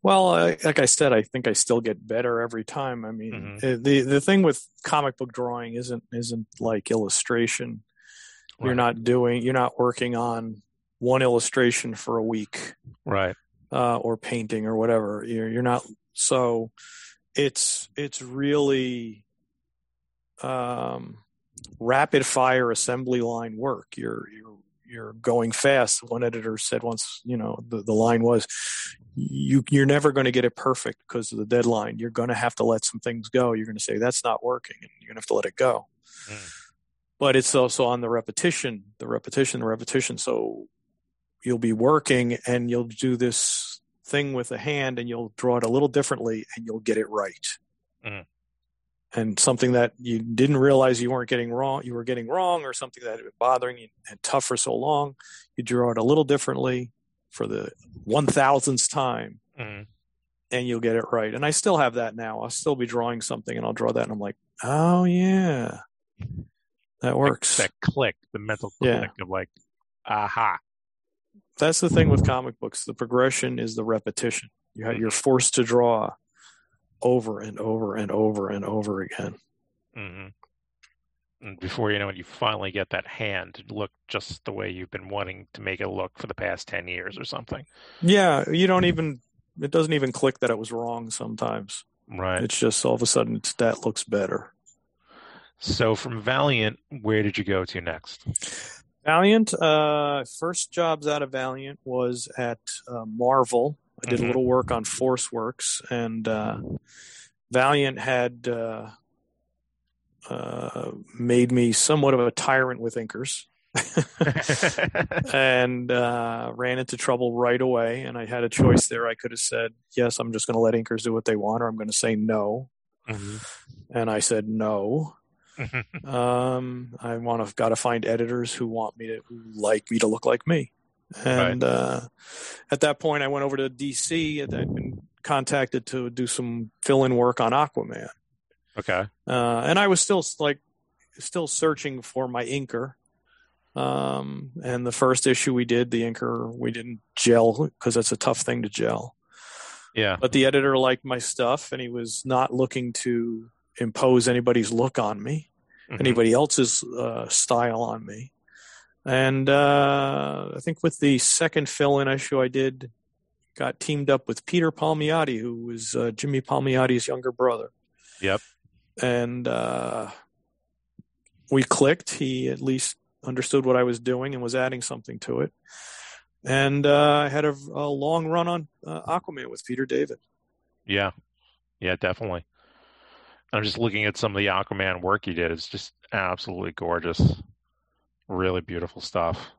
Well, I, like I said, I think I still get better every time. I mean, Mm-hmm. uh, the the thing with comic book drawing isn't isn't like illustration. You're not doing you're not working on one illustration for a week, right? Uh, or painting or whatever. You're you're not so. It's it's really um, rapid fire assembly line work. You're you're you're going fast. One editor said once, you know, the, the line was, you you're never going to get it perfect because of the deadline. You're going to have to let some things go. You're going to say that's not working, and you're going to have to let it go. But it's also on the repetition, the repetition, the repetition. So you'll be working and you'll do this thing with a hand and you'll draw it a little differently and you'll get it right. Mm. And something that you didn't realize you weren't getting wrong, you were getting wrong, or something that had been bothering you and tough for so long, you draw it a little differently for the one thousandth time, Mhm. and you'll get it right. And I still have that now. I'll still be drawing something, and I'll draw that, and I'm like, oh yeah, that works. That click, the mental Yeah. click of like, aha. That's the thing with comic books. The progression is the repetition. You you're forced to draw over and over and over and over again. hmm And before you know it, you finally get that hand to look just the way you've been wanting to make it look for the past 10 years or something. Yeah, you don't even. It doesn't even click that it was wrong. Sometimes Right. it's just all of a sudden it's, that looks better. So from Valiant, where did you go to next? Valiant. Uh, first jobs out of Valiant was at uh, Marvel. I did a little work on Force Works, and uh, Valiant had uh, uh, made me somewhat of a tyrant with inkers. and uh, ran into trouble right away. And I had a choice there. I could have said, "Yes, I'm just going to let inkers do what they want," or I'm going to say no. And I said no. Um, I want to got to find editors who want me to who like me to look like me. And uh, at that point, I went over to DC. and I'd been contacted to do some fill-in work on Aquaman. Okay. Uh, and I was still like still searching for my inker. Um, and the first issue we did, the inker, we didn't gel because that's a tough thing to gel. Yeah. But the editor liked my stuff, and he was not looking to impose anybody's look on me, anybody else's uh, style on me. And uh, I think with the second fill-in issue I did, got teamed up with Peter Palmiotti, who was uh, Jimmy Palmiotti's younger brother Yep. and uh, we clicked. He at least understood what I was doing and was adding something to it. And uh, I had a, a long run on uh, Aquaman with Peter David. Yeah. Yeah, definitely. I'm just looking at some of the Aquaman work he did. It's just absolutely gorgeous. Really beautiful stuff.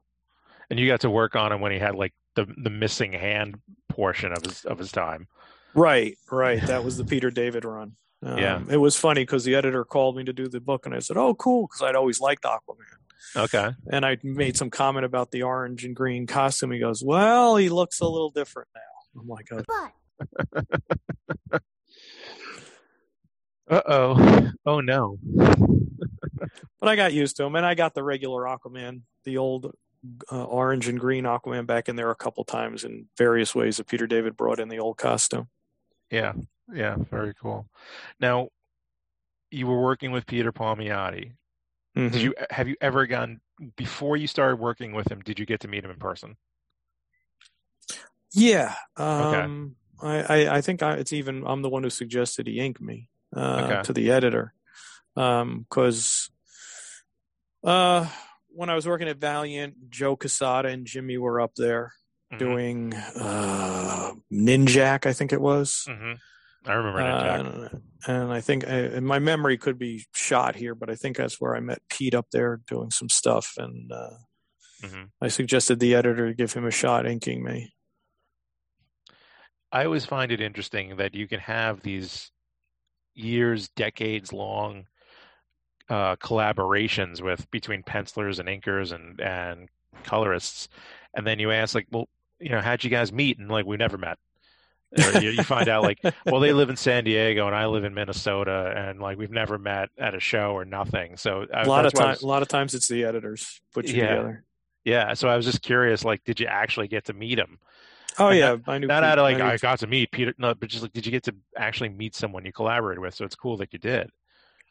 And you got to work on him when he had like the the missing hand portion of his of his time. Right, right. That was the Peter David run. Um, Yeah. It was funny because the editor called me to do the book, and I said, "Oh, cool," because I'd always liked Aquaman. Okay. And I made some comment about the orange and green costume. He goes, "Well, he looks a little different now." I'm like, oh. Uh oh. Oh no. But I got used to him, and I got the regular Aquaman, the old uh, orange and green Aquaman, back in there a couple times in various ways that Peter David brought in the old costume. Yeah. Yeah. Very cool. Now, you were working with Peter Palmiotti. Mhm. Did you have you ever gone before you started working with him? Did you get to meet him in person? Yeah, um, I, I, I think I, it's even I'm the one who suggested he ink me uh, Okay. to the editor because uh, when I was working at Valiant, Joe Quesada and Jimmy were up there Mm-hmm. doing uh, Ninjak, I think it was. hmm I remember that. Uh, and I think uh, and my memory could be shot here, but I think that's where I met Pete up there doing some stuff, and uh, Mhm. I suggested the editor to give him a shot inking me. I always find it interesting that you can have these years, decades long uh, collaborations with between pencilers and inkers and and colorists, and then you ask like, well, you know, how'd you guys meet? And like, we never met. Or you, you find out like, well, they live in San Diego and I live in Minnesota, and like we've never met at a show or nothing. So I, A lot of that's why I time, was- a lot of times it's the editors put you Yeah. together. Yeah, so I was just curious, like, did you actually get to meet him? Oh And yeah, not, I knew. not Pete- out of like I I got to meet Peter, no, but just like, did you get to actually meet someone you collaborated with? So it's cool that you did.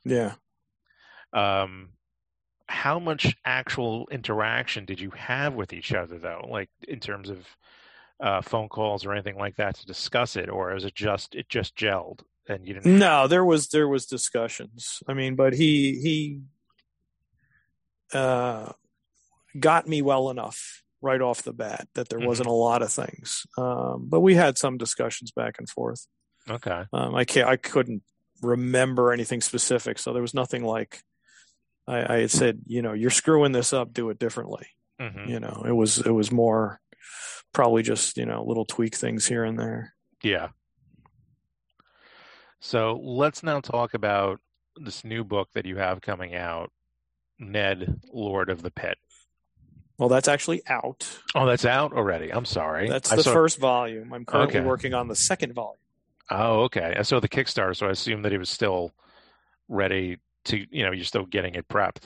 yeah. Um, how much actual interaction did you have with each other, though? Like in terms of uh, phone calls or anything like that to discuss it, or is it just it just gelled and you didn't? No, there was there was discussions. I mean, but he he uh, got me well enough right off the bat that there wasn't a lot of things. Um, but we had some discussions back and forth. Okay. Um, I can't. I couldn't remember anything specific, so there was nothing like I, I had said. You know, you're screwing this up. Do it differently. Mhm. You know, it was it was more probably just you know little tweak things here and there. Yeah. So let's now talk about this new book that you have coming out, Ned, Lord of the Pit. Well, that's actually out. Oh, that's out already. I'm sorry. That's I the saw- first volume. I'm currently Okay. working on the second volume. Oh, okay. I saw the Kickstarter, so I assumed that it was still ready to, you know, you're still getting it prepped.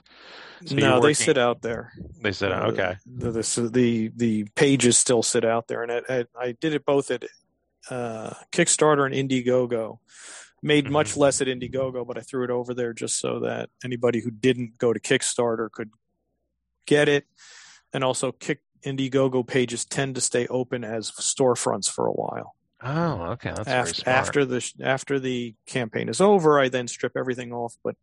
So no, you're they sit out there. They sit out. Uh, Okay. The, the the the pages still sit out there, and I, I, I did it both at uh, Kickstarter and Indiegogo. Made Mm-hmm. much less at Indiegogo, but I threw it over there just so that anybody who didn't go to Kickstarter could get it. And also, Kick Indiegogo pages tend to stay open as storefronts for a while. Oh, okay. That's very after, smart. after the after the campaign is over, I then strip everything off, but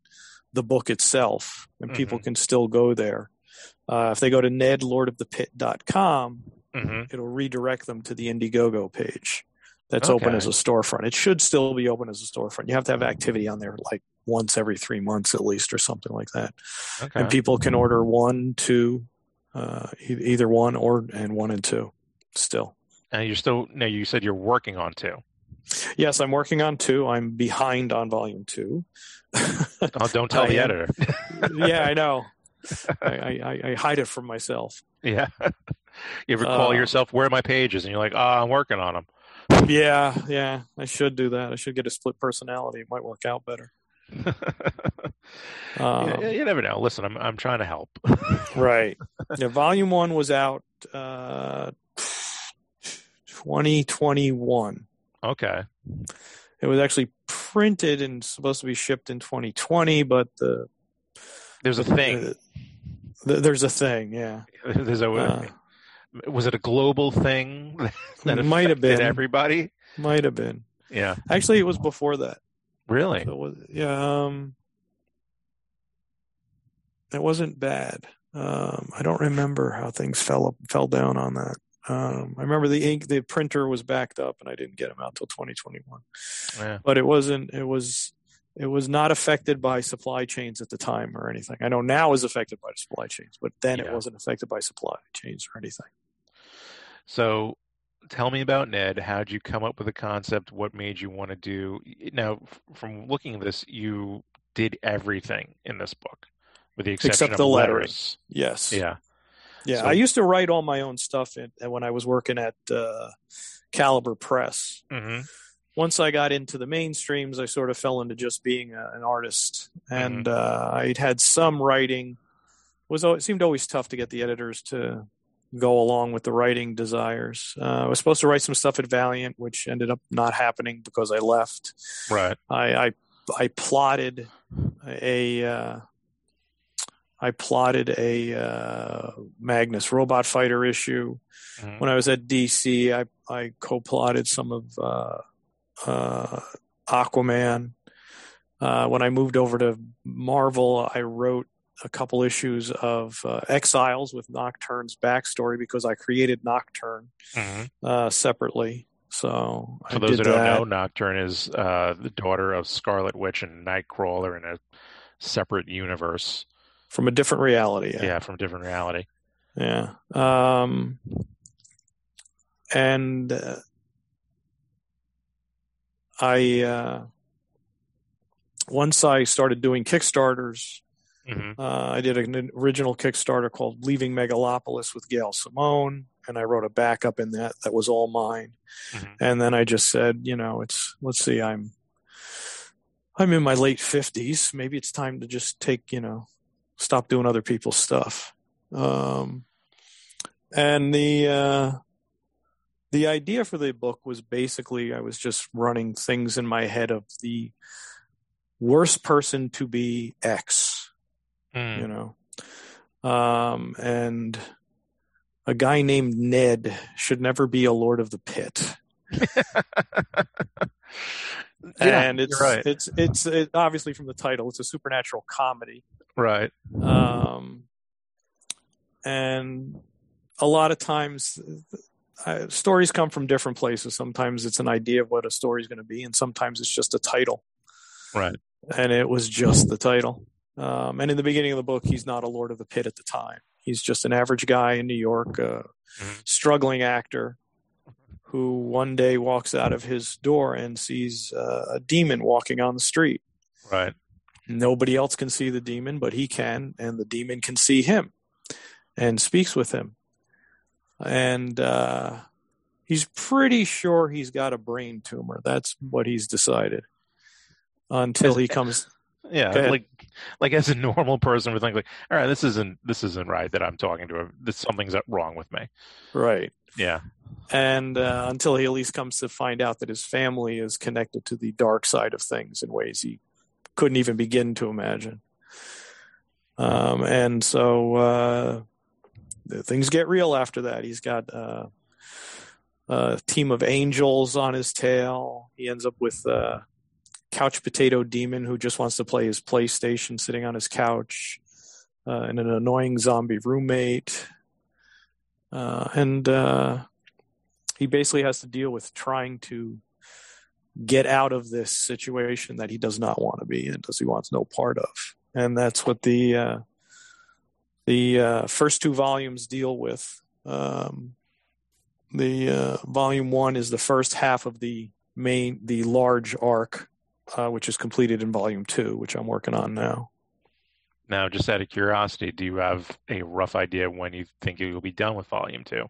the book itself, and people Mm-hmm. can still go there. Uh, if they go to nedlordofthepit.com, Mhm. it'll redirect them to the Indiegogo page. That's Okay. open as a storefront. It should still be open as a storefront. You have to have activity on there like once every three months at least, or something like that. Okay. And people can order one, two, uh, either one or and one and two still. And you're still, no, you said you're working on two. Yes, I'm working on two. I'm behind on volume two. Oh, don't tell the am. editor. yeah, I know. I, I, I- I hide it from myself. Yeah. you ever call Uh, yourself, where are my pages? And you're like, oh, I'm working on them. Yeah, yeah. I should do that. I should get a split personality. It might work out better. Um, you, you never know. Listen, I'm, I'm trying to help. right. Yeah, volume one was out uh, 2021. Okay. It was actually printed and supposed to be shipped in 2020, but the There's a thing. the, there's a thing. Yeah. There's a, Uh, was it a global thing that It might have been. everybody? Might have been. Yeah. Actually, it was before that. Really? So it was, yeah. Um, it wasn't bad. Um, I don't remember how things fell up, fell down on that. Um, I remember the ink, the printer was backed up, and I didn't get them out till 2021. Yeah. But it wasn't. It was. It was not affected by supply chains at the time or anything. I know now is affected by supply chains, but then it wasn't affected by supply chains or anything. So tell me about Ned. How'd you come up with the concept? What made you want to do? Now, from looking at this, you did everything in this book, with the exception Except of the lettering. letters. Yes. Yeah. Yeah, So- I used to write all my own stuff in, when I was working at uh, Caliber Press. Mm-hmm. Once I got into the mainstreams, I sort of fell into just being a, an artist, and uh, I'd had some writing. Was al- it seemed always tough to get the editors to go along with the writing desires. Uh, I was supposed to write some stuff at Valiant, which ended up not happening because I left. Right. I I, I plotted a uh, I plotted a uh, Magnus Robot Fighter issue. Mhm. When I was at DC, I I co-plotted some of uh, uh, Aquaman. Uh, when I moved over to Marvel, I wrote a couple issues of uh, Exiles with Nocturne's backstory because I created Nocturne Mhm. uh, separately. So I For those did who don't that. know, Nocturne is uh, the daughter of Scarlet Witch and Nightcrawler in a separate universe. from a different reality. Yeah, from a different reality. Yeah. Um, and uh, I, uh, once I started doing Kickstarters, Mhm. uh, I did an original Kickstarter called Leaving Megalopolis with Gail Simone, and I wrote a backup in that that was all mine. And then I just said, you know, it's let's see, I'm I'm in my late fifties. Maybe it's time to just take, you know, stop doing other people's stuff. Um, and the uh, the idea for the book was basically I was just running things in my head of the worst person to be X, Mm. you know, um, and a guy named Ned should never be a Lord of the Pit. Yeah, and it's right. it's it's it, obviously from the title, it's a supernatural comedy. Right. Um, and a lot of times, uh, stories come from different places. Sometimes it's an idea of what a story is going to be, and sometimes it's just a title. Right. And it was just the title. Um, and in the beginning of the book, he's not a Lord of the Pit at the time. He's just an average guy in New York, uh, struggling actor who one day walks out of his door and sees uh, a demon walking on the street. Right. Nobody else can see the demon, but he can, and the demon can see him and speaks with him. And uh, he's pretty sure he's got a brain tumor. That's what he's decided until he comes. Yeah, like like as a normal person would think like, all right, this isn't this isn't right that I'm talking to him. This something's wrong with me. Right. Yeah. and uh, until he at least comes to find out that his family is connected to the dark side of things in ways he couldn't even begin to imagine. Um, and so uh, things get real after that. He's got uh, a team of angels on his tail. He ends up with a couch potato demon who just wants to play his PlayStation sitting on his couch, uh, and an annoying zombie roommate. Uh, and uh, he basically has to deal with trying to get out of this situation that he does not want to be in, does he wants no part of, and that's what the uh, the uh, first two volumes deal with. Um, the uh, volume one is the first half of the main, the large arc, uh, which is completed in volume two, which I'm working on now. Now, just out of curiosity, do you have a rough idea when you think you will be done with volume two?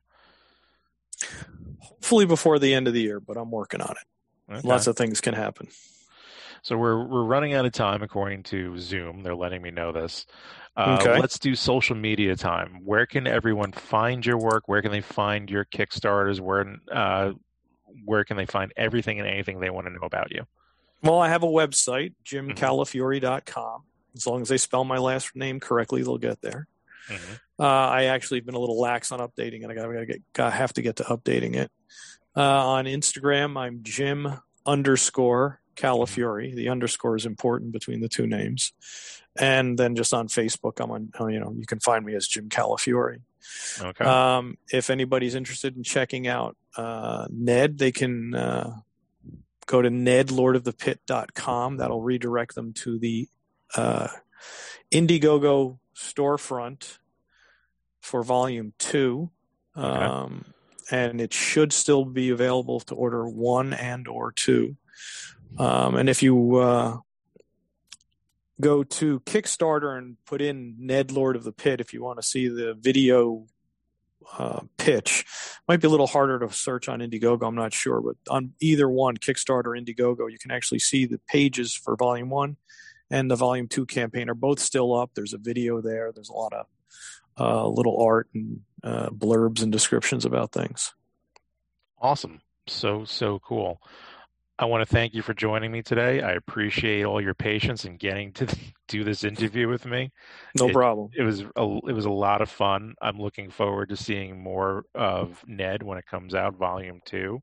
Hopefully before the end of the year, but I'm working on it. Okay. Lots of things can happen. So we're we're running out of time according to Zoom. They're letting me know this. Uh, Okay. Let's do social media time. Where can everyone find your work? Where can they find your Kickstarters? Where uh, where can they find everything and anything they want to know about you? Well, I have a website, jimcalafiore.com. As long as they spell my last name correctly, they'll get there. Uh, I actually have been a little lax on updating it. I gotta, get, gotta have to get to updating it. Uh, on Instagram, I'm Jim underscore Calafiore. The underscore is important between the two names. And then just on Facebook, I'm on. You know, you can find me as Jim Calafiore. Okay. Um, if anybody's interested in checking out uh, Ned, they can uh, go to nedlordofthepit.com. That'll redirect them to the uh, Indiegogo storefront for volume two. Um, and it should still be available to order one and or two. Um, and if you uh, go to Kickstarter and put in Ned Lord of the Pit, if you want to see the video uh, pitch, might be a little harder to search on Indiegogo. I'm not sure, but on either one, Kickstarter, or Indiegogo, you can actually see the pages for Volume One and the Volume Two campaign are both still up. There's a video there. There's a lot of uh, little art and uh, blurbs and descriptions about things. Awesome. So, so cool. I want to thank you for joining me today. I appreciate all your patience in getting to do this interview with me. No It- problem. It was a, it was a lot of fun. I'm looking forward to seeing more of Ned when it comes out, Volume Two.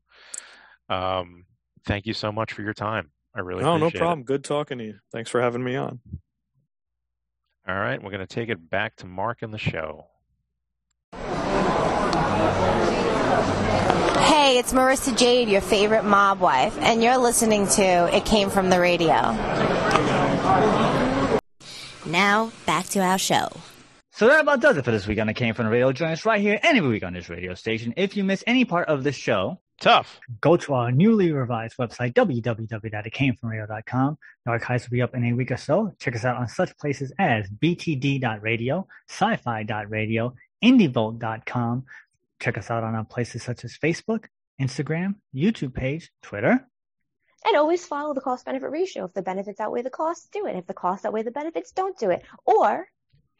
Um, thank you so much for your time. I really no appreciate it. No problem. Good talking to you. Thanks for having me on. All right, we're going to take it back to Mark and the show. Hey, it's Marissa Jade, your favorite mob wife, and you're listening to It Came From the Radio. Now, back to our show. So that about does it for this week on the Came From the Radio. Join us right here any week on this radio station. If you miss any part of this show, tough. Go to our newly revised website, www.itcamefromradio.com. The archives will be up in a week or so. Check us out on such places as btd.radio, sci-fi.radio, indievolt.com. Check us out on our places such as Facebook, Instagram, YouTube page, Twitter. And always follow the cost benefit ratio. If the benefits outweigh the costs, do it. If the costs outweigh the benefits, don't do it. Or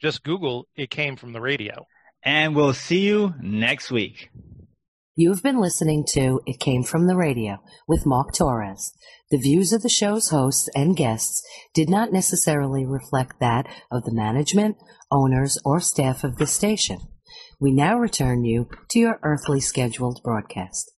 Just Google it came from the radio. and we'll see you next week. You've been listening to It Came From the Radio with Mark Torres. The views of the show's hosts and guests did not necessarily reflect that of the management, owners, or staff of the station. We now return you to your earthly scheduled broadcast.